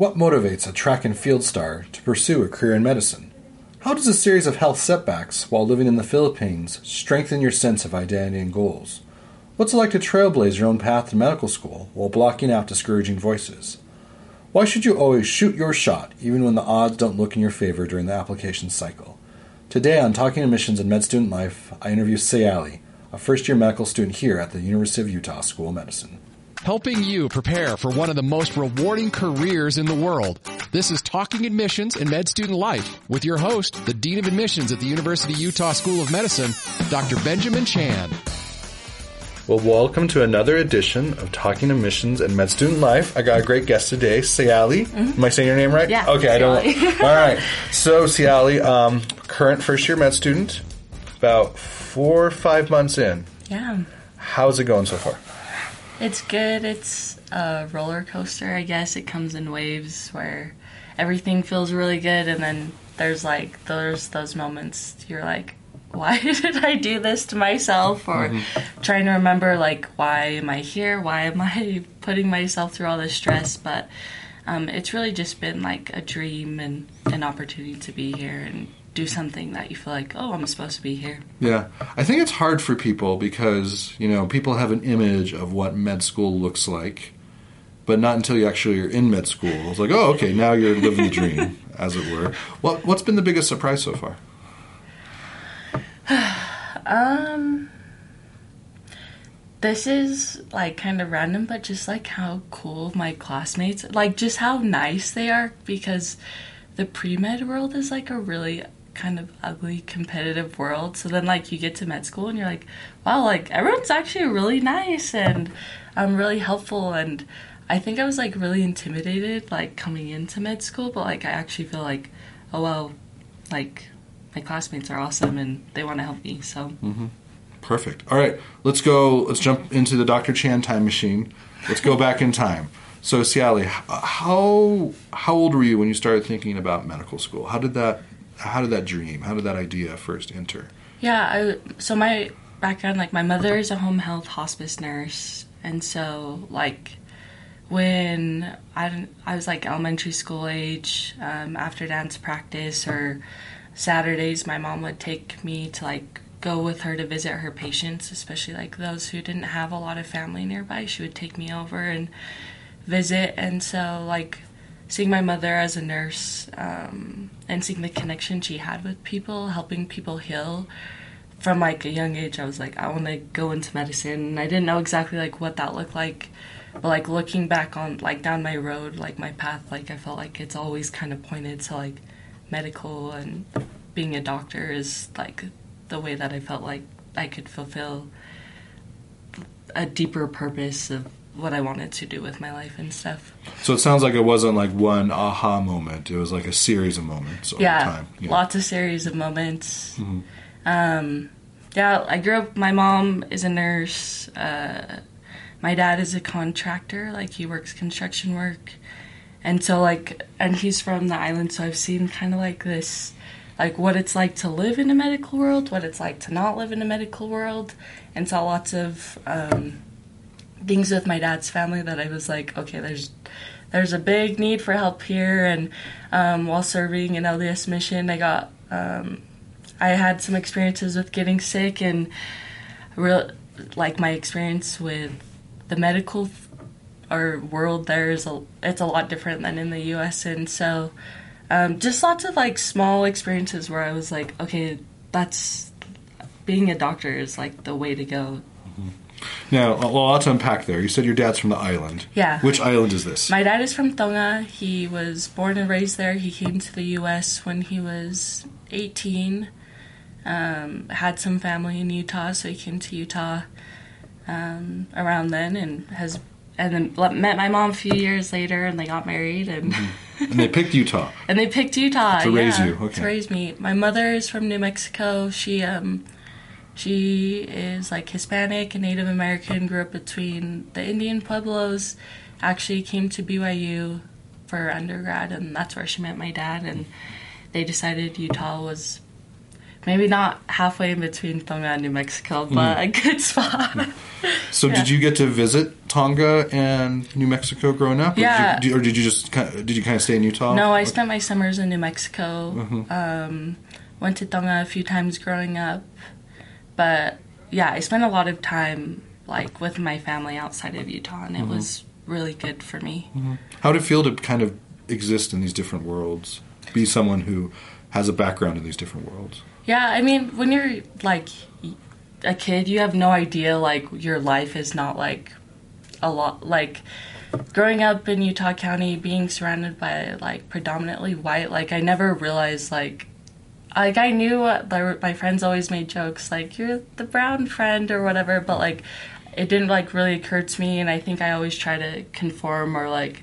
What motivates a track and field star to pursue a career in medicine? How does a series of health setbacks while living in the Philippines strengthen your sense of identity and goals? What's it like to trailblaze your own path to medical school while blocking out discouraging voices? Why should you always shoot your shot even when the odds don't look in your favor during the application cycle? Today on Talking Admissions and Med Student Life, I interview Siale, a first year medical student here at the University of Utah School of Medicine helping you prepare for one of the most rewarding careers in the world. This is Talking Admissions and Med Student Life with your host, the Dean of Admissions at the University of Utah School of Medicine, Dr. Benjamin Chan. Well, welcome to another edition of Talking Admissions and Med Student Life. I got a great guest today, Siale. Mm-hmm. Am I saying your name right? Yeah. Okay, I don't. All right. So, Siale, um, current first year med student, about four or five months in. Yeah. How's it going so far? It's good. It's a roller coaster, I guess. It comes in waves where everything feels really good, and then there's like there's those moments you're like, why did I do this to myself? Or mm-hmm. trying to remember like why am I here? Why am I putting myself through all this stress? But um, it's really just been like a dream and an opportunity to be here and do something that you feel like, oh, I'm supposed to be here. Yeah. I think it's hard for people because, you know, people have an image of what med school looks like, but not until you actually are in med school. It's like, oh, okay, now you're living the dream, as it were. What, what's been the biggest surprise so far? um, this is like kind of random, but just like how cool my classmates, like just how nice they are because the pre med world is like a really kind of ugly competitive world. So then like you get to med school and you're like, wow, like everyone's actually really nice and um really helpful and I think I was like really intimidated like coming into med school, but like I actually feel like, oh well, like my classmates are awesome and they want to help me. So mm-hmm. perfect. All right, let's go. Let's jump into the Dr. Chan time machine. Let's go back in time. So, Sally, how how old were you when you started thinking about medical school? How did that how did that dream, how did that idea first enter? Yeah, I, so my background, like my mother is a home health hospice nurse, and so like when I I was like elementary school age, um, after dance practice or Saturdays, my mom would take me to like go with her to visit her patients, especially like those who didn't have a lot of family nearby. She would take me over and visit, and so like seeing my mother as a nurse um, and seeing the connection she had with people, helping people heal. From like a young age, I was like, I want to go into medicine. And I didn't know exactly like what that looked like, but like looking back on like down my road, like my path, like I felt like it's always kind of pointed to like medical and being a doctor is like the way that I felt like I could fulfill a deeper purpose of what I wanted to do with my life and stuff. So it sounds like it wasn't like one aha moment. It was like a series of moments over yeah, time. Yeah, lots of series of moments. Mm-hmm. Um, yeah, I grew up. My mom is a nurse. Uh, my dad is a contractor. Like he works construction work, and so like, and he's from the island. So I've seen kind of like this, like what it's like to live in a medical world, what it's like to not live in a medical world, and saw lots of. Um, things with my dad's family that I was like, okay, there's there's a big need for help here. And um, while serving an LDS mission, I got um, I had some experiences with getting sick and real like my experience with the medical or world there is a it's a lot different than in the U.S. and so um, just lots of like small experiences where I was like, okay, that's being a doctor is like the way to go now, a lot to unpack there. You said your dad's from the island. Yeah. Which island is this? My dad is from Tonga. He was born and raised there. He came to the U.S. when he was 18. Um, had some family in Utah, so he came to Utah um, around then, and has and then met my mom a few years later, and they got married, and mm-hmm. and they picked Utah. and they picked Utah to yeah, raise you. Okay. To raise me. My mother is from New Mexico. She um, she is like Hispanic and Native American, grew up between the Indian Pueblos, actually came to BYU for undergrad, and that's where she met my dad. And they decided Utah was maybe not halfway in between Tonga and New Mexico, but mm. a good spot. so, yeah. did you get to visit Tonga and New Mexico growing up? Or Yeah. Did you, or did you just kind of, did you kind of stay in Utah? No, I spent my summers in New Mexico. Mm-hmm. Um, went to Tonga a few times growing up, but yeah, I spent a lot of time like with my family outside of Utah, and it Mm-hmm. was really good for me. How did it feel to kind of exist in these different worlds? Be someone who has a background in these different worlds. Yeah, I mean, when you're like a kid, you have no idea like your life is not like a lot like growing up in Utah County being surrounded by like predominantly white, like I never realized like like I knew like, my friends always made jokes like you're the brown friend or whatever, but like it didn't like really occur to me and I think I always try to conform or like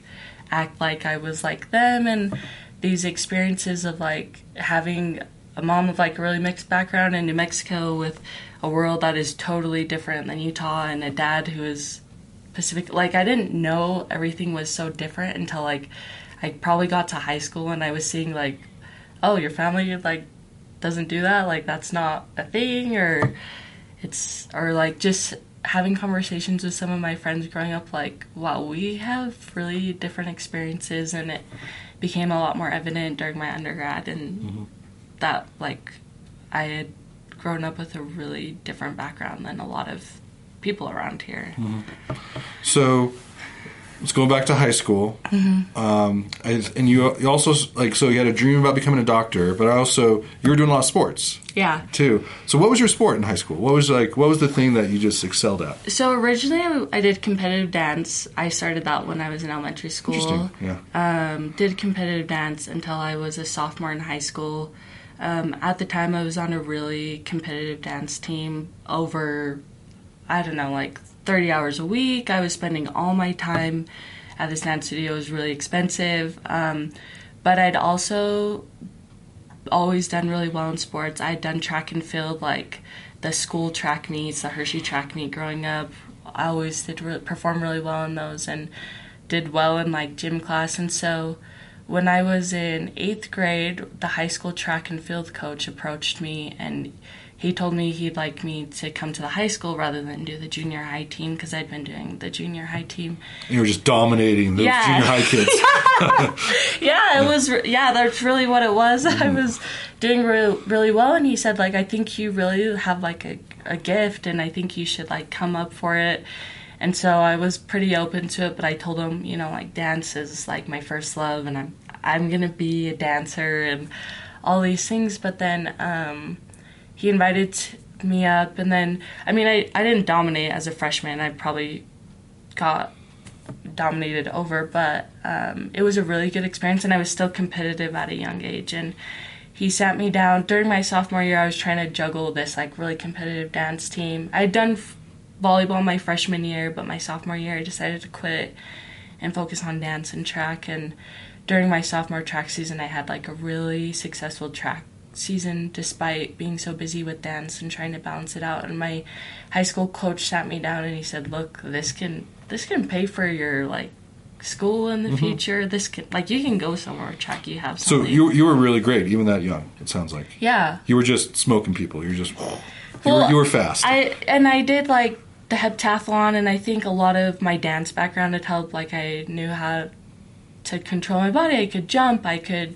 act like I was like them and these experiences of like having a mom of like a really mixed background in New Mexico with a world that is totally different than Utah and a dad who is Pacific like I didn't know everything was so different until like I probably got to high school and I was seeing like oh your family like doesn't do that like that's not a thing or it's or like just having conversations with some of my friends growing up like wow we have really different experiences and it became a lot more evident during my undergrad and mm-hmm. that like I had grown up with a really different background than a lot of people around here. Mm-hmm. So let's go back to high school. Mm-hmm. Um, and and you, you also like so you had a dream about becoming a doctor, but I also you were doing a lot of sports Yeah. too. So what was your sport in high school? What was like what was the thing that you just excelled at? So originally I- I did competitive dance. I started that when I was in elementary school. Yeah. um, did competitive dance until I was a sophomore in high school. Um, at the time, I was on a really competitive dance team over, I don't know, like 30 hours a week. I was spending all my time at the dance studio. It was really expensive. Um, but I'd also always done really well in sports. I'd done track and field, like the school track meets, the Hershey track meet growing up. I always did re- perform really well in those and did well in like gym class. And so when I was in eighth grade, the high school track and field coach approached me and he told me he'd like me to come to the high school rather than do the junior high team because I'd been doing the junior high team. You were just dominating the Yeah. junior high kids. yeah, it was. Yeah, that's really what it was. I was doing re- really well, and he said like, I think you really have like a, a gift, and I think you should like come up for it. And so I was pretty open to it, but I told him, you know, like dance is like my first love, and I'm I'm gonna be a dancer and all these things. But then um, he invited me up, and then I mean, I I didn't dominate as a freshman. I probably got dominated over, but um, it was a really good experience, and I was still competitive at a young age. And he sat me down during my sophomore year. I was trying to juggle this like really competitive dance team. I had done f- volleyball my freshman year, but my sophomore year I decided to quit and focus on dance and track. And during my sophomore track season, I had like a really successful track season despite being so busy with dance and trying to balance it out and my high school coach sat me down and he said look this can this can pay for your like school in the mm-hmm. future this can like you can go somewhere track you have something. so you you were really great, even that young. It sounds like yeah you were just smoking people. You were just you, were, you were fast. I and I did like the heptathlon, and I think a lot of my dance background had helped. Like I knew how to control my body. I could jump. I could.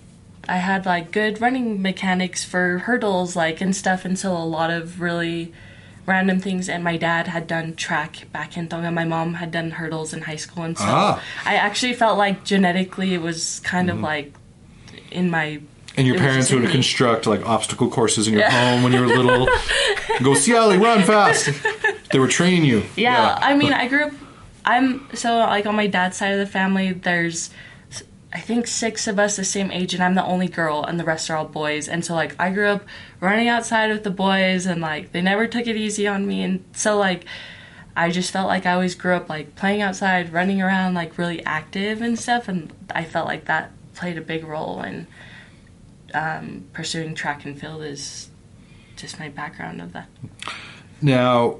I had like good running mechanics for hurdles, like and stuff, and so a lot of really random things. And my dad had done track back in Tonga. My mom had done hurdles in high school, and so Ah. I actually felt like genetically it was kind of like in my. and your it parents would construct like obstacle courses in your home when you were little. Go, Siale, run fast. They were training you. Yeah, I mean, I grew up. I'm so like on my dad's side of the family. There's, I think six of us the same age, and I'm the only girl, and the rest are all boys. And so like I grew up running outside with the boys, and like they never took it easy on me, and so like. I just felt like I always grew up like playing outside, running around, like really active and stuff, and I felt like that played a big role in um, pursuing track and field. Is just my background of that. Now,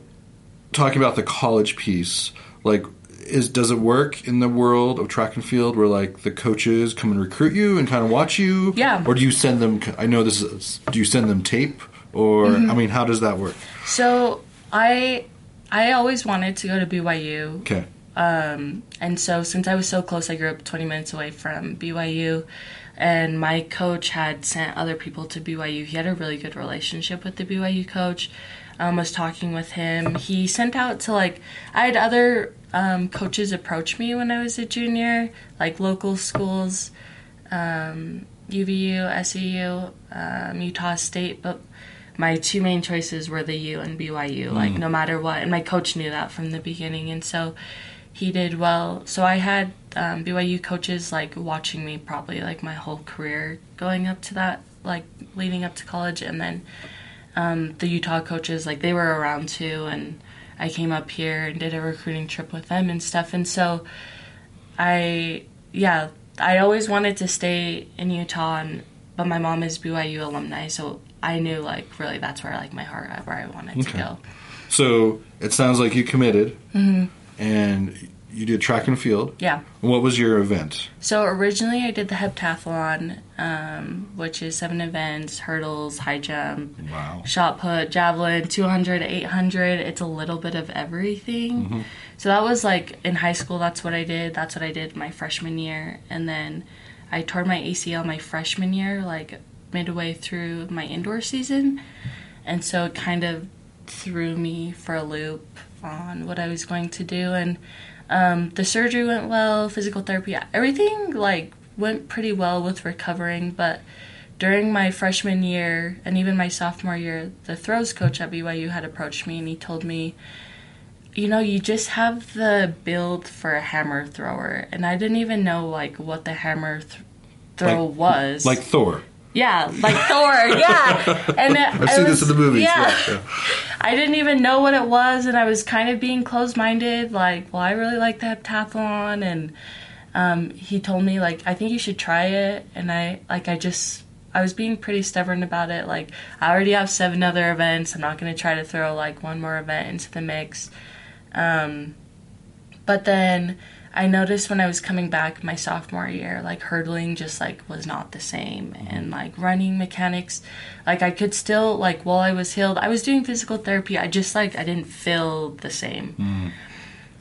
talking about the college piece, like, is does it work in the world of track and field where like the coaches come and recruit you and kind of watch you? Yeah. Or do you send them? I know this is. Do you send them tape? Or Mm-hmm. I mean, how does that work? So I I always wanted to go to BYU. Okay. Um, and so since I was so close, I grew up 20 minutes away from BYU. And my coach had sent other people to BYU. He had a really good relationship with the BYU coach. Um, was talking with him. He sent out to like I had other um, coaches approach me when I was a junior, like local schools, um, UVU, SUU, um, Utah State, but my two main choices were the U and BYU, like no matter what. And my coach knew that from the beginning, and so he did well. So I had um, BYU coaches like watching me probably like my whole career going up to that, like leading up to college, and then um, the Utah coaches like they were around too, and I came up here and did a recruiting trip with them and stuff, and so I yeah I always wanted to stay in Utah, and, but my mom is BYU alumni, so I knew like really that's where like my heart where I wanted to Okay. go. So it sounds like you committed, mm-hmm. and you did track and field. Yeah. What was your event? So originally I did the heptathlon, um, which is seven events: hurdles, high jump, Wow. shot put, javelin, 200, 800. It's a little bit of everything. So that was like in high school. That's what I did. That's what I did my freshman year, and then I tore my ACL my freshman year, like midway through my indoor season, and so it kind of threw me for a loop on what I was going to do and. Um, the surgery went well, physical therapy, everything like went pretty well with recovering. But during my freshman year and even my sophomore year, the throws coach at BYU had approached me and he told me, you know, you just have the build for a hammer thrower, and I didn't even know like what the hammer th- throw Like- was. Like Thor. Yeah, like Thor, yeah. And it, I've seen was- this in the movies. Yeah. Yeah. I didn't even know what it was, and I was kind of being closed minded. Like, well, I really like the heptathlon, and um, he told me like I think you should try it, and I like I just I was being pretty stubborn about it. Like, I already have seven other events. I'm not going to try to throw like one more event into the mix. Um, but then I noticed when I was coming back my sophomore year, like hurdling just like was not the same, and like running mechanics, like I could still like while I was healed, I was doing physical therapy. I just like I didn't feel the same,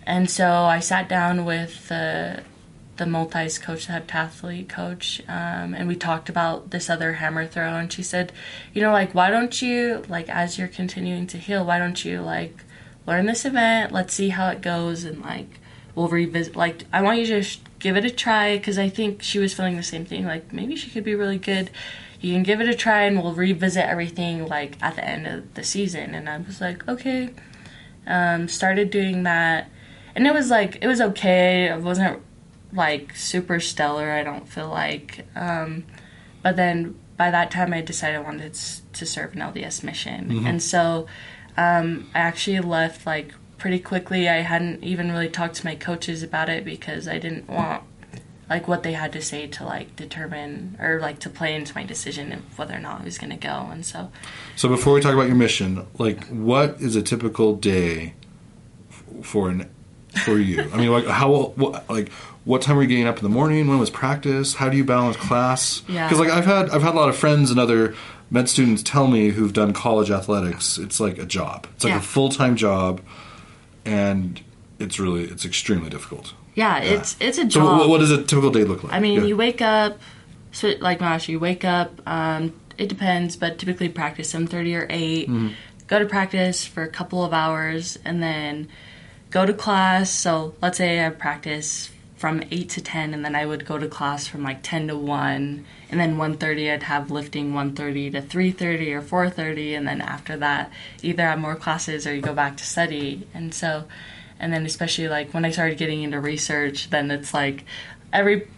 and so I sat down with the the multis coach, the heptathlete coach, um, and we talked about this other hammer throw. And she said, you know, like why don't you like as you're continuing to heal, why don't you like learn this event? Let's see how it goes, and like we'll revisit. Like I want you to just give it a try because I think she was feeling the same thing. Like maybe she could be really good. You can give it a try, and we'll revisit everything like at the end of the season. And I was like, okay. Um, started doing that, and it was like it was okay. It wasn't like super stellar. I don't feel like. Um, but then by that time, I decided I wanted to serve an LDS mission, and so um, I actually left like pretty quickly. I hadn't even really talked to my coaches about it because I didn't want like what they had to say to like determine or like to play into my decision of whether or not I was going to go. And so So before we talk about your mission, like what is a typical day for an for you? I mean, like how what, like what time were you getting up in the morning? When was practice? How do you balance class? Yeah. Because like I've had I've had a lot of friends and other med students tell me who've done college athletics. It's like a job. It's like Yeah. a full time job, and it's really it's extremely difficult. yeah, it's it's a So job. what, what does a typical day look like? I mean, Yeah. you wake up, so like Mash, you wake up. Um, it depends, but typically practice seven thirty or 8 Mm-hmm. Go to practice for a couple of hours, and then go to class. So let's say I practice from eight to ten, and then I would go to class from like ten to one, and then 1.30 I'd have lifting one thirty to three thirty or four thirty, and then after that, either have more classes or you go back to study. And so, and then especially like when I started getting into research, then it's like every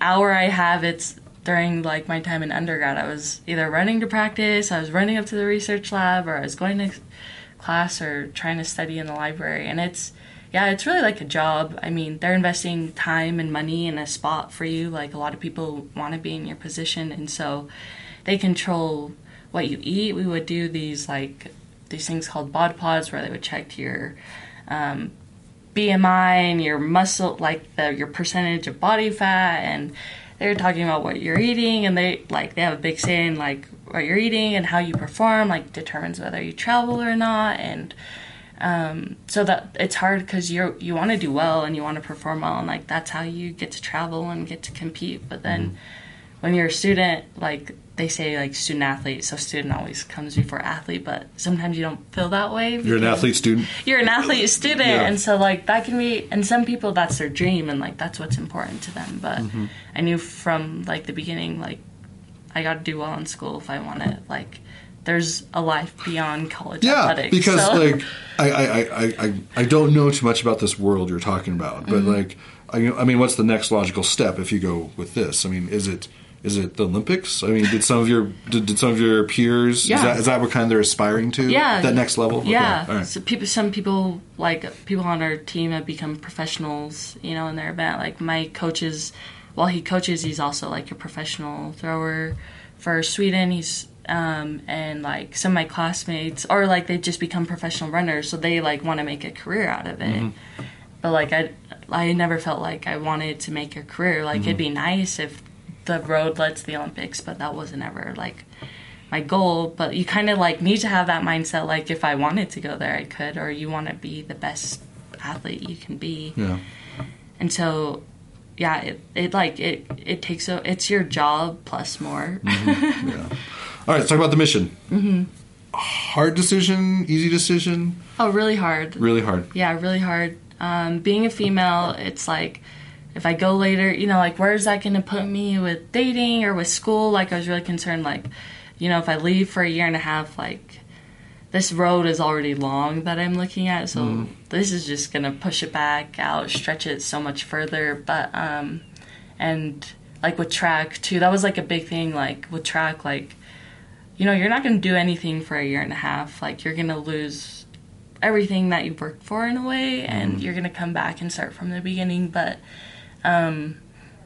hour I have, it's during like my time in undergrad. I was either running to practice, I was running up to the research lab, or I was going to class or trying to study in the library. And it's yeah, it's really like a job. I mean, they're investing time and money in a spot for you. Like a lot of people want to be in your position, and so they control what you eat. We would do these like these things called bod pods where they would check your um, BMI and your muscle, like the your percentage of body fat, and they're talking about what you're eating, and they like they have a big say in like what you're eating and how you perform, like determines whether you travel or not, and um, so that it's hard because you you want to do well and you want to perform well and like that's how you get to travel and get to compete but then Mm-hmm. when you're a student like they say like student athlete so student always comes before athlete but sometimes you don't feel that way You're an athlete student. you're an athlete student Yeah. and so like that can be and some people that's their dream and like that's what's important to them but Mm-hmm. i knew from like the beginning like i got to do well in school if i want to like there's a life beyond college Yeah, athletics because so- like I, I, I, I, don't know too much about this world you're talking about, but Mm-hmm. like I, I mean, what's the next logical step if you go with this? I mean, is it is it the Olympics? I mean, did some of your did, did some of your peers? Is Yeah. that, is that what kind they're aspiring to? yeah that next level. Okay, yeah right. so people some people like people on our team have become professionals you know in their event like my coaches, while he coaches he's also like a professional thrower for sweden he's um, and like some of my classmates or like they just become professional runners so they like want to make a career out of it Mm-hmm. but like i i never felt like i wanted to make a career like it'd be Mm-hmm. nice if the road led to the olympics but that wasn't ever like my goal but you kind of like need to have that mindset like if i wanted to go there i could or you want to be the best athlete you can be Yeah. and so yeah it, it like it it takes a it's your job plus more Yeah. All right. Let's talk about the mission. Mm-hmm. Hard decision, easy decision, oh really hard really hard. yeah really hard um, being a female it's like if i go later you know like where's that going to put me with dating or with school like i was really concerned like you know if i leave for a year and a half like this road is already long that i'm looking at so this is just going to push it back out stretch it so much further but um and like with track too that was like a big thing like with track like you know you're not going to do anything for a year and a half. Like you're going to lose everything that you worked for in a way and you're going to come back and start from the beginning. But um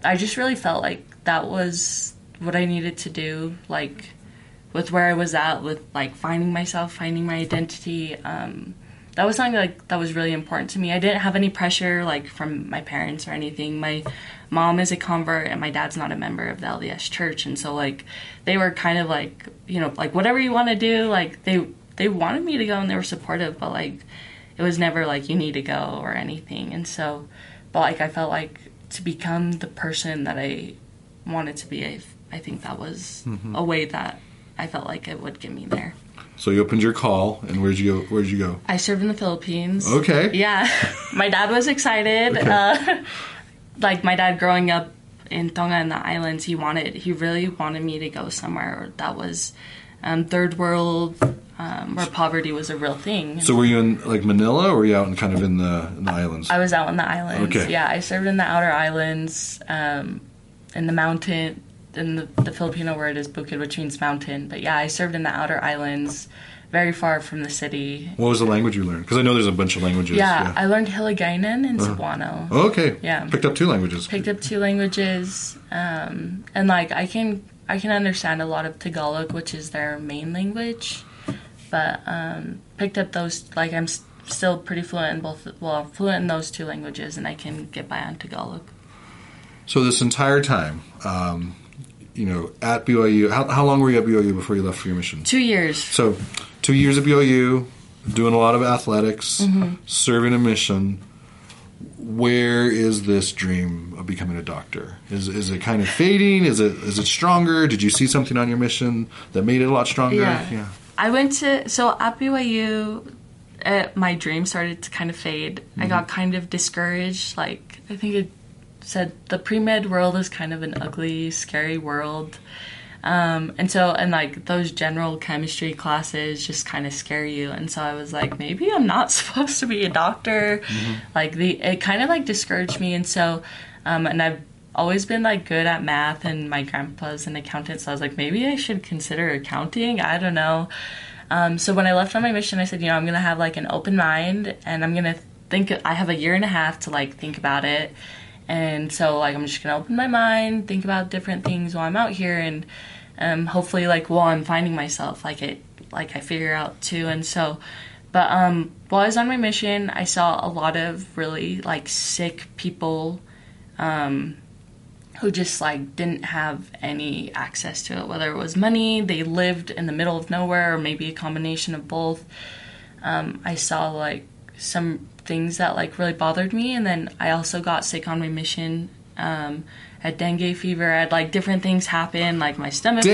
i just really felt like that was what i needed to do like with where i was at with like finding myself finding my identity. Um that was something like that was really important to me. I didn't have any pressure like from my parents or anything. My mom is a convert and my dad's not a member of the lds church and so like they were kind of like you know like whatever you want to do like they they wanted me to go and they were supportive but like it was never like you need to go or anything and so but like i felt like to become the person that i wanted to be i, I think that was a way that i felt like it would get me there So you opened your call, and where'd you go? Where'd you go? i served in the philippines Okay. yeah my dad was excited Okay. uh, like my dad growing up in tonga and the islands he wanted he really wanted me to go somewhere that was um, third world um, where poverty was a real thing So were you in like Manila, or were you out in kind of in the in the islands? I was out in the islands. Okay. Yeah, I served in the outer islands, um, in the mountain. In the, the Filipino word is bukid, which means mountain. But yeah, I served in the outer islands, very far from the city. what was the language you learned? Because I know there's a bunch of languages. Yeah, I learned Hiligaynon and Cebuano. Oh, okay. Yeah. Picked up two languages. Picked up two languages, um, and like I can I can understand a lot of Tagalog, which is their main language. But um, picked up those like I'm s- still pretty fluent in both. Well, fluent in those two languages, and I can get by on Tagalog. So this entire time, um, you know, at BYU, how, how long were you at BYU before you left for your mission? Two years. So, two years at BYU, doing a lot of athletics, Mm-hmm. serving a mission. Where is this dream of becoming a doctor? Is is it kind of fading? Is it is it stronger? Did you see something on your mission that made it a lot stronger? Yeah. I went to so at BYU, uh, my dream started to kind of fade. I got kind of discouraged. Like I think it said, the pre med world is kind of an ugly, scary world. Um, and so, and like those general chemistry classes just kind of scare you. And so I was like, maybe I'm not supposed to be a doctor. Like the, it kind of like discouraged me. And so, um, and I've always been like good at math and my grandpa's an accountant. So I was like, maybe I should consider accounting. I don't know. Um, so when I left on my mission, I said, you know, I'm going to have like an open mind and I'm going to think, I have a year and a half to like think about it. And so like, I'm just to open my mind, think about different things while I'm out here. And, um, hopefully like while I'm finding myself, like it, like I figure out too. And so, but, um, while I was on my mission, I saw a lot of really like sick people, um, who just like didn't have any access to it whether it was money they lived in the middle of nowhere or maybe a combination of both um, I saw like some things that like really bothered me, and then I also got sick on my mission. Um, had dengue fever. I had like different things happen, like my stomach. was-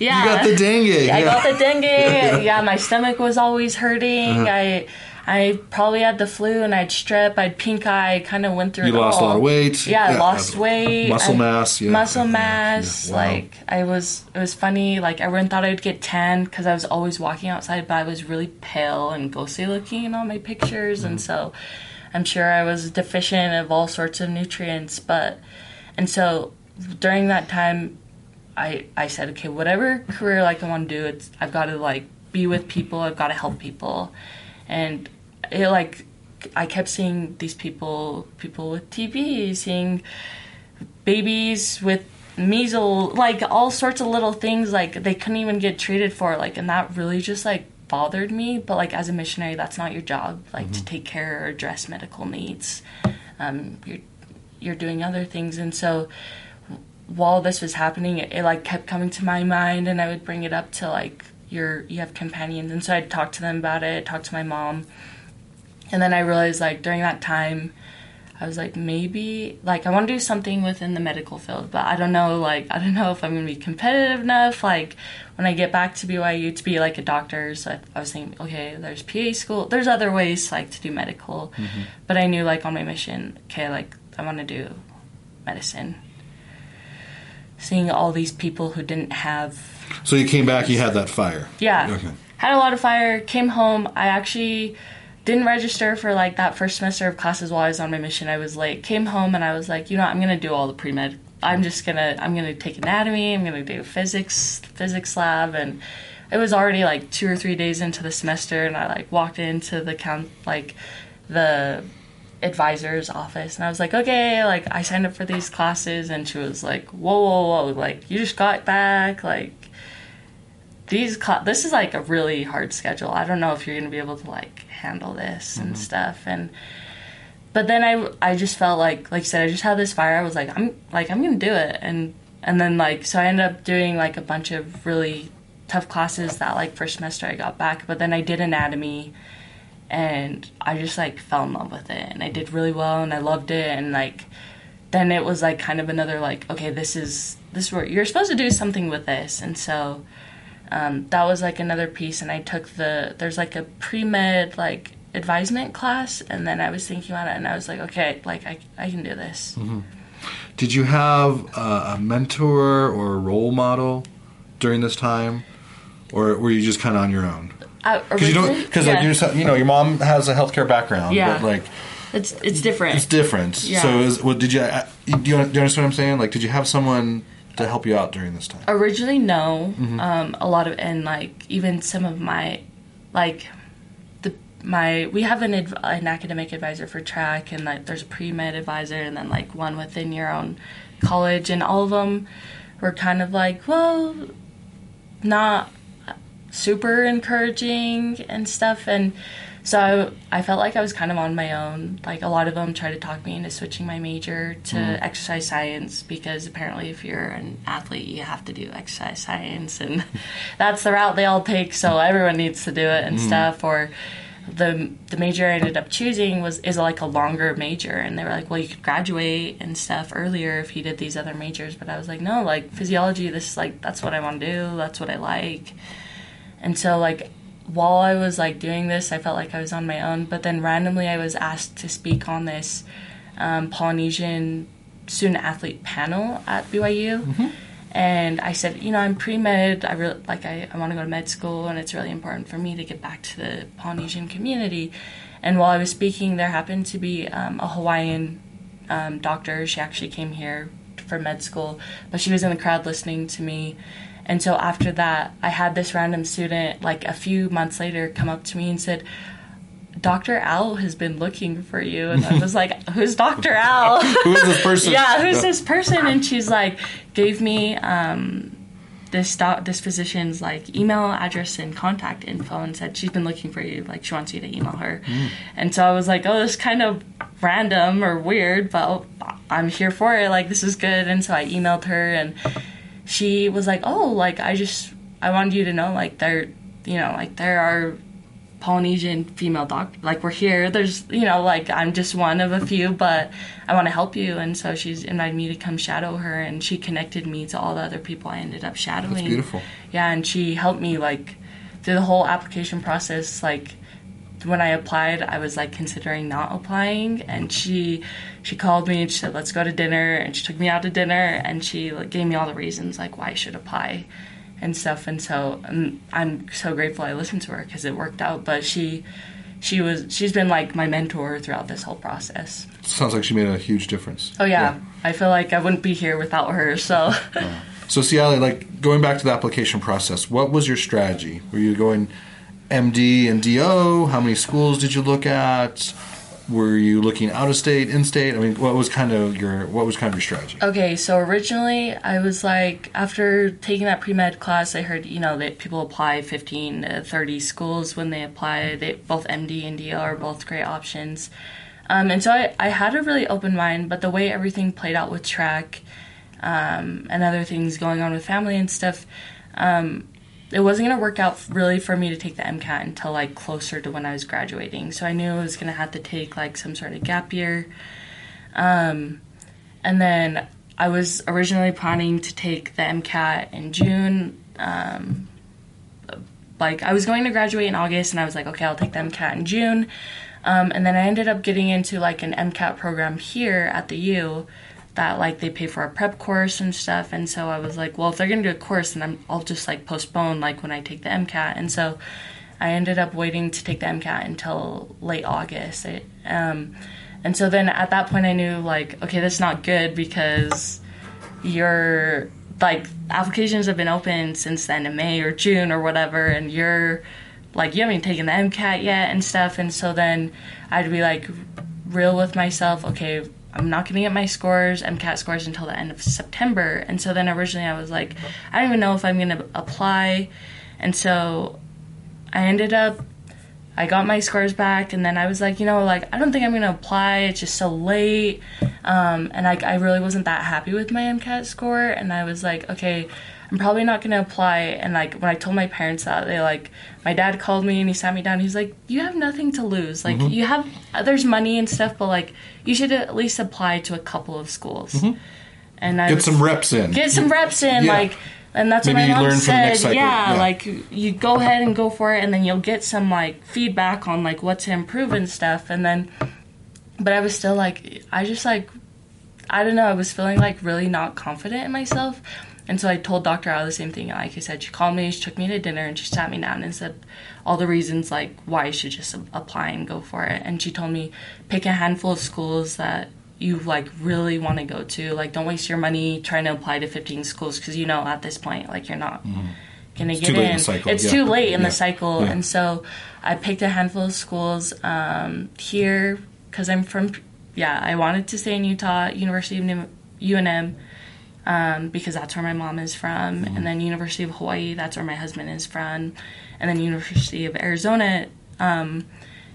Yeah. You got the dengue. I yeah. got the dengue. yeah, my stomach was always hurting. Uh-huh. I I probably had the flu and I'd strep. I'd pink eye. Kind of went through You it lost a lot of weight. Yeah, I lost weight. muscle I- mass, yeah. muscle Yeah, mass. yeah, wow. Like I was. It was funny. Like everyone thought I'd get tan because I was always walking outside, but I was really pale and ghostly looking in all my pictures, and Mm-hmm. so I'm sure I was deficient of all sorts of nutrients. But and so during that time, I I said, okay, whatever career like I want to do, it's I've got to like be with people. I've got to help people, and it like I kept seeing these people, people with TB, seeing babies with measles, like all sorts of little things like they couldn't even get treated for, like, and that really just like bothered me. But like as a missionary, that's not your job, like to take care or address medical needs. Um, you're you're doing other things, and so while this was happening, it, it like kept coming to my mind, and I would bring it up to like your you have companions, and so I'd talk to them about it, talk to my mom, and then I realized like during that time. I was like, maybe, like, I want to do something within the medical field, but I don't know, like, I don't know if I'm going to be competitive enough, like, when I get back to BYU to be, like, a doctor. So I, I was thinking, okay, there's PA school, there's other ways, like, to do medical. Mm-hmm. But I knew, like, on my mission, okay, like, I want to do medicine. Seeing all these people who didn't have So you came back, you had that fire. yeah. Okay. Had a lot of fire, came home. I actually didn't register for like that first semester of classes while I was on my mission. I was late. Came home and I was like, you know, I'm gonna do all the pre med. I'm just gonna I'm gonna take anatomy, I'm gonna do physics physics lab and it was already like two or three days into the semester and I like walked into the count like the advisor's office and I was like, okay, like I signed up for these classes and she was like, whoa, whoa, whoa, like you just got back, like these cla- this is like a really hard schedule. I don't know if you're gonna be able to like handle this and mm-hmm. stuff. And but then I I just felt like like I said I just had this fire. I was like I'm like I'm gonna do it. And and then like so I ended up doing like a bunch of really tough classes that like first semester I got back. But then I did anatomy, and I just like fell in love with it. And I did really well, and I loved it. And like then it was like kind of another like okay this is this is where you're supposed to do something with this. And so um, that was like another piece and i took the there's like a pre-med like advisement class and then i was thinking about it and i was like okay like i, I can do this Did you have uh, a mentor or a role model during this time, or were you just kind of on your own? Because you don't, because like you're, you know, your mom has a healthcare background, Yeah. but like it's it's different it's different. Yeah. So, is, what did you? uh, Do you, do you understand what I'm saying? Like, did you have someone to help you out during this time? originally no. Um, a lot of and like even some of my like the my we have an adv- an academic advisor for track and like there's a pre-med advisor and then like one within your own college and all of them were kind of like well not super encouraging and stuff. And so I, felt like I was kind of on my own. Like a lot of them tried to talk me into switching my major to mm. exercise science because apparently if you're an athlete you have to do exercise science and that's the route they all take so mm. everyone needs to do it and mm. stuff or the the major I ended up choosing was is like a longer major and they were like well you could graduate and stuff earlier if you did these other majors but I was like no like physiology this is like that's what I want to do that's what I like. And so like while I was like doing this, I felt like I was on my own. But then randomly, I was asked to speak on this um, Polynesian student athlete panel at BYU. And I said, you know, I'm pre med. I really like. I, I want to go to med school, and it's really important for me to get back to the Polynesian community. And while I was speaking, there happened to be um, a Hawaiian um, doctor. She actually came here for med school, but she was in the crowd listening to me. And so after that, I had this random student, like a few months later, come up to me and said, Dr. Al has been looking for you. And I was like, Who's Dr. Al? Who is this person? yeah, who's this person? And she's like, gave me um, this doc- this physician's like email address and contact info and said she's been looking for you. Like she wants you to email her. And so I was like, oh, this is kind of random or weird, but I'm here for it. Like this is good. And so I emailed her and she was like, oh, like I just I wanted you to know like there, you know, like there are Polynesian female doctor. Like we're here. There's you know like I'm just one of a few, but I want to help you. And so she's invited me to come shadow her, and she connected me to all the other people I ended up shadowing. That's beautiful. Yeah, and she helped me like through the whole application process. Like when I applied, I was like considering not applying, and she she called me and she said let's go to dinner, and she took me out to dinner, and she like, gave me all the reasons like why I should apply and stuff. And so um, I'm so grateful I listened to her because it worked out. But she she was she's been like my mentor throughout this whole process. Sounds like she made a huge difference. Oh yeah, I feel like I wouldn't be here without her. So. So, Siale, like going back to the application process, what was your strategy? Were you going MD and DO? How many schools did you look at? Were you looking out of state, in state? I mean, what was kind of your what was kind of your strategy? Okay, so originally I was like, after taking that pre med class, I heard you know that people apply 15 to 30 schools when they apply. They both MD and DO are both great options, um, and so I, I had a really open mind. But the way everything played out with track um, and other things going on with family and stuff, um, it wasn't going to work out really for me to take the MCAT until like closer to when I was graduating. So I knew I was going to have to take like some sort of gap year. Um, and then I was originally planning to take the MCAT in June. Um, like I was going to graduate in August, and I was like, okay, I'll take the MCAT in June. Um, and then I ended up getting into like an MCAT program here at the U that like they pay for a prep course and stuff. And so i was like well if they're going to do a course then I'm, i'll just like postpone like when i take the mcat and so i ended up waiting to take the mcat until late august. It, um, and so then at that point i knew like okay that's not good because your like applications have been open since the end of may or june or whatever and you're like you haven't taken the mcat yet and stuff. And so then i'd be like real with myself okay I'm not to get my scores, MCAT scores, until the end of September. And so then originally I was like, I don't even know if I'm to apply. And so I ended up, I got my scores back, and then I was like, you know, like, I don't think I'm to apply. It's just so late. Um, and I, I really wasn't that happy with my MCAT score. And I was like, okay, I'm probably not going to apply. And like when I told my parents that, they like, my dad called me and he sat me down. He's like, you have nothing to lose. Like mm-hmm. you have, there's money and stuff, but like you should at least apply to a couple of schools. Mm-hmm. And I get was, some reps in. Get some reps in, yeah. like. And that's Maybe what my mom said. Yeah, yeah, like you go ahead and go for it, and then you'll get some like feedback on like what to improve and stuff. And then, but I was still like, I just like, I don't know. I was feeling like really not confident in myself. And so I told Dr. Al the same thing. Like I said, she called me, she took me to dinner, and she sat me down and said all the reasons like why you should just apply and go for it. And she told me pick a handful of schools that you like really want to go to. Like don't waste your money trying to apply to 15 schools because you know at this point like you're not mm-hmm. gonna it's get in. in it's yeah. too late in yeah. the cycle. Yeah. And so I picked a handful of schools um, here because I'm from. Yeah, I wanted to stay in Utah, University of UNM um, because that's where my mom is from, mm-hmm. and then University of Hawaii, that's where my husband is from, and then University of Arizona. Um,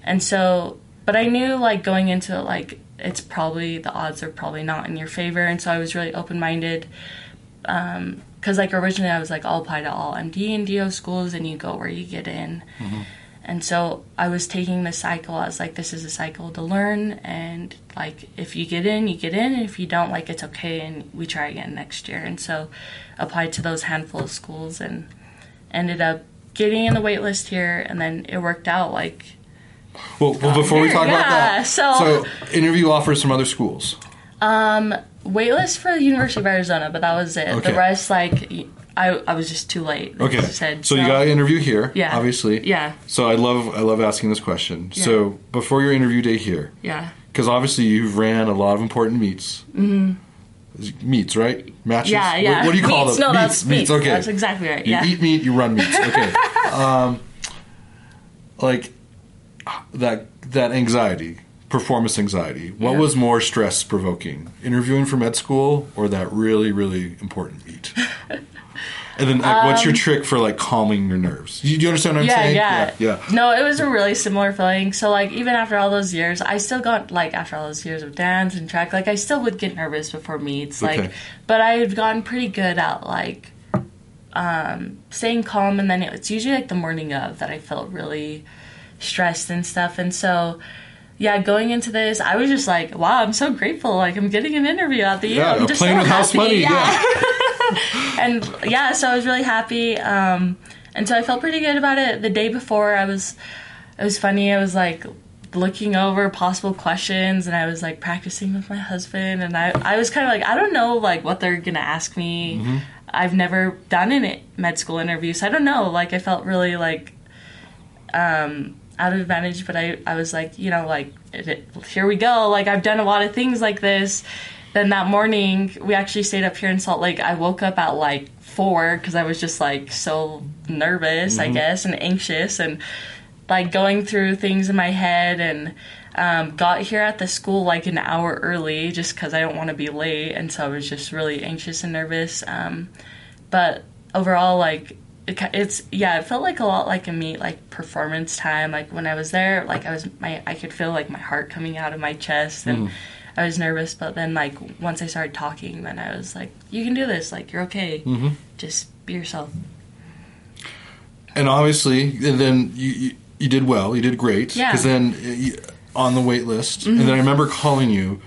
and so, but I knew like going into it, like it's probably the odds are probably not in your favor, and so I was really open minded. Um, because like originally I was like I'll apply to all MD and DO schools, and you go where you get in. Mm-hmm. And so I was taking the cycle as like this is a cycle to learn and like if you get in, you get in, and if you don't, like it's okay and we try again next year. And so applied to those handful of schools and ended up getting in the wait list here and then it worked out like well, well before we talk yeah, about that so, so interview offers from other schools um waitlist for the university of arizona but that was it okay. the rest like I, I was just too late. Okay. Said, so, you got an interview here. Yeah. Obviously. Yeah. So I love I love asking this question. Yeah. So before your interview day here. Yeah. Because obviously you've ran a lot of important meets. Mm-hmm. Meets, right? Matches. Yeah, yeah. What, what do you call meets, them? No, meets, that's meets. Okay. That's exactly right. You yeah. eat meat, you run meets. Okay. um, like that that anxiety performance anxiety. What yeah. was more stress provoking? Interviewing for med school or that really, really important meet? And then, like, um, what's your um, trick for like calming your nerves? Do you, you understand what I'm yeah, saying? Yeah, yeah, yeah. No, it was a really similar feeling. So, like, even after all those years, I still got like after all those years of dance and track, like, I still would get nervous before meets. Like, okay. but I had gotten pretty good at like um, staying calm, and then it's usually like the morning of that I felt really stressed and stuff. And so, yeah, going into this, I was just like, wow, I'm so grateful. Like, I'm getting an interview at the U. Yeah, I'm just plane so with house happy. money, Yeah. and yeah, so I was really happy. Um, and so I felt pretty good about it. The day before, I was, it was funny. I was like looking over possible questions and I was like practicing with my husband. And I, I was kind of like, I don't know, like, what they're going to ask me. I've never done a med school interview, so I don't know. Like, I felt really like um, out of advantage, but I, I was like, you know, like, it, it- here we go. Like, I've done a lot of things like this. Then that morning, we actually stayed up here in Salt Lake. I woke up at like four because I was just like so nervous, I guess, and anxious, and like going through things in my head. And um, got here at the school like an hour early just because I don't want to be late. And so I was just really anxious and nervous. Um, but overall, like, it, it's yeah, it felt like a lot like a meet like performance time. Like when I was there, like I was my I could feel like my heart coming out of my chest and. I was nervous, but then like once I started talking, then I was like, "You can do this. Like you're okay. Mm-hmm. Just be yourself." And obviously, and then you, you you did well. You did great. Yeah. Because then you, on the wait list, and then I mm-hmm. remember calling you,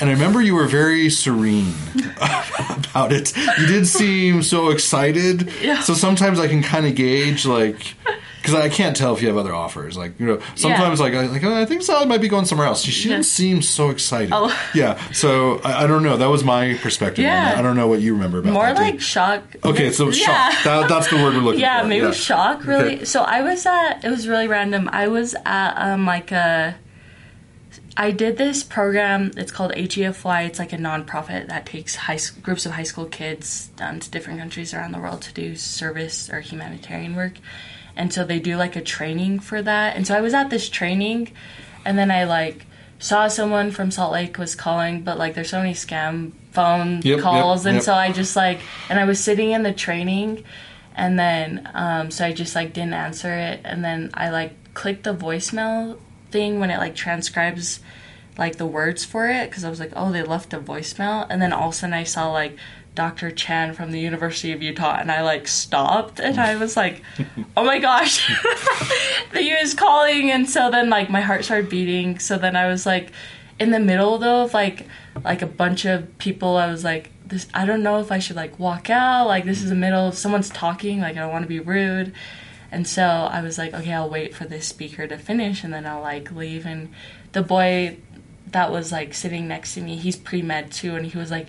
and I remember you were very serene about it. You did seem so excited. Yeah. So sometimes I can kind of gauge like. Because I can't tell if you have other offers, like you know, sometimes like I like oh, I think Siale might be going somewhere else. She, she didn't seem so excited. Oh. Yeah, so I, I don't know. That was my perspective. on Yeah. that. I don't know what you remember about More that. like shock. okay, so Yeah. shock. That, that's the word we're looking for. yeah, for. maybe shock. Really. Okay. So I was at. It was really random. I was at um like a. I did this program. It's called HEFY. It's like a nonprofit that takes high groups of high school kids um, to different countries around the world to do service or humanitarian work. And so they do like a training for that. And so I was at this training, and then I like saw someone from Salt Lake was calling, but like there's so many scam phone Yep, yep, calls, and yep. so I just like, and I was sitting in the training, and then um, so I just like didn't answer it, and then I like clicked the voicemail thing when it like transcribes like the words for it because I was like, oh, they left a voicemail, and then all of a sudden I saw like Dr. Chan from the University of Utah, and I like stopped, and I was like, oh my gosh, the U is calling, and so then like my heart started beating. So then I was like, in the middle though of like like a bunch of people, I was like, this I don't know if I should like walk out, like this is the middle of someone's talking, like I don't want to be rude. And so I was like, okay, I'll wait for this speaker to finish and then I'll like leave. And the boy that was like sitting next to me, he's pre med too, and he was like,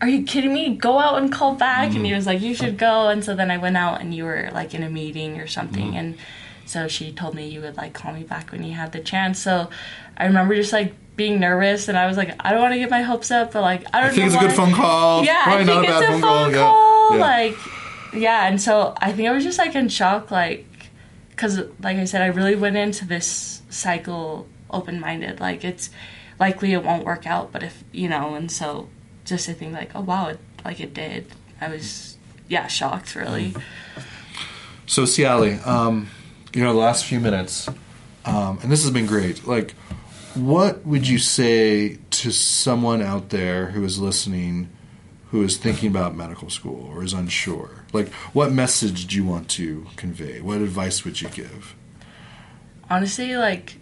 Are you kidding me? Go out and call back. And he mm-hmm. was like, You should go. And so then I went out and you were like in a meeting or something. Mm-hmm. And so she told me you would like call me back when you had the chance. So I remember just like being nervous and I was like, I don't want to get my hopes up, but like, I don't I think it's a good phone call. yeah, Probably I not think a bad it's a phone, phone call. call. Yeah. Like, yeah, and so I think I was just like in shock, like, because like I said, I really went into this cycle open minded. Like, it's likely it won't work out, but if you know, and so just to think like, oh wow, it, like it did. I was yeah shocked really. So, Siale, um, you know, the last few minutes, um, and this has been great. Like, what would you say to someone out there who is listening, who is thinking about medical school or is unsure? Like, what message do you want to convey? What advice would you give? honestly like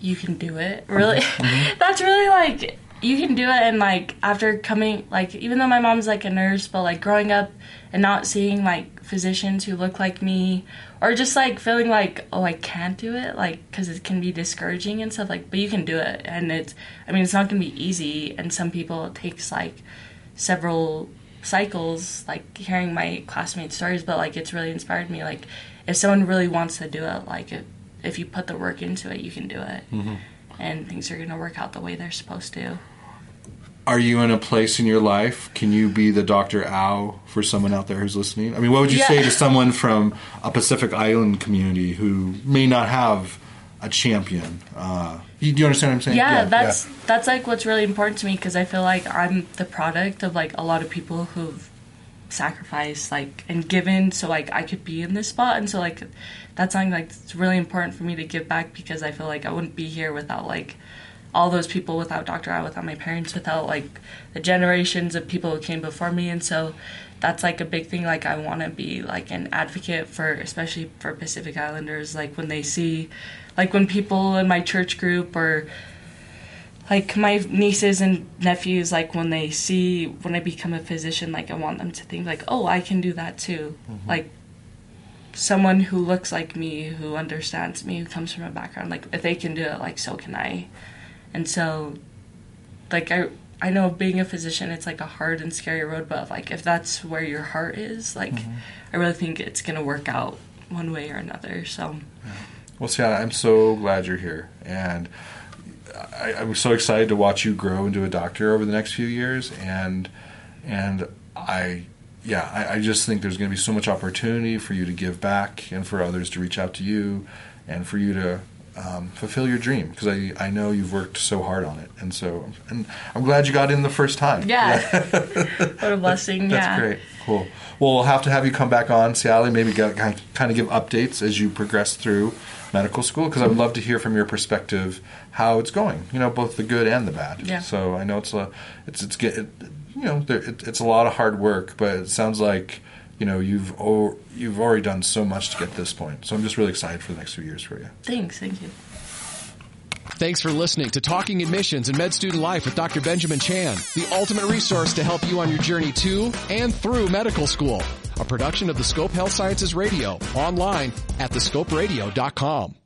you can do it really that's really like you can do it and like after coming like even though my mom's like a nurse but like growing up and not seeing like physicians who look like me or just like feeling like oh i can't do it like because it can be discouraging and stuff like but you can do it. And it's i mean it's not gonna be easy. And some people it takes like several cycles like hearing my classmates stories but like it's really inspired me. Like if someone really wants to do it like if, if you put the work into it you can do it. Mm-hmm. And things are to work out the way they're supposed to Are you in a place in your life? Can you be the Dr. Ow for someone out there who's listening? I mean, what would you Yeah. say to someone from a Pacific Island community who may not have a champion? Uh, you, do you understand what I'm saying? yeah, that's that's like what's really important to me because i feel like i'm the product of like a lot of people who've sacrificed like and given so like i could be in this spot and so like that's something like it's really important for me to give back because i feel like i wouldn't be here without like all those people without Dr. I, without my parents, without like the generations of people who came before me. And so that's like a big thing. Like, I want to be like an advocate for, especially for Pacific Islanders. Like, when they see, like, when people in my church group or like my nieces and nephews like when they see when i become a physician like i want them to think like oh i can do that too mm-hmm. like someone who looks like me who understands me who comes from a background like if they can do it like so can i and so like i i know being a physician it's like a hard and scary road but like if that's where your heart is like mm-hmm. i really think it's gonna work out one way or another so yeah. well Siale, i'm so glad you're here and I, I'm so excited to watch you grow into a doctor over the next few years, and and I yeah, I, I, just think there's going to be so much opportunity for you to give back and for others to reach out to you and for you to um, fulfill your dream because I, I know you've worked so hard on it. And so and I'm glad you got in the first time. Yeah. what a blessing. That's yeah. great. Cool. Well, we'll have to have you come back on, Siale, maybe get, kind of give updates as you progress through medical school because I would love to hear from your perspective how it's going. You know, both the good and the bad. Yeah. So I know it's a, it's it's get, it, you know, there, it, it's a lot of hard work, but it sounds like you know you've oh, you've already done so much to get this point. So I'm just really excited for the next few years for you. Thanks. Thank you. Thanks for listening to Talking Admissions and Med Student Life with Dr. Benjamin Chan, the ultimate resource to help you on your journey to and through medical school. A production of the Scope Health Sciences Radio, online at thescoperadio.com.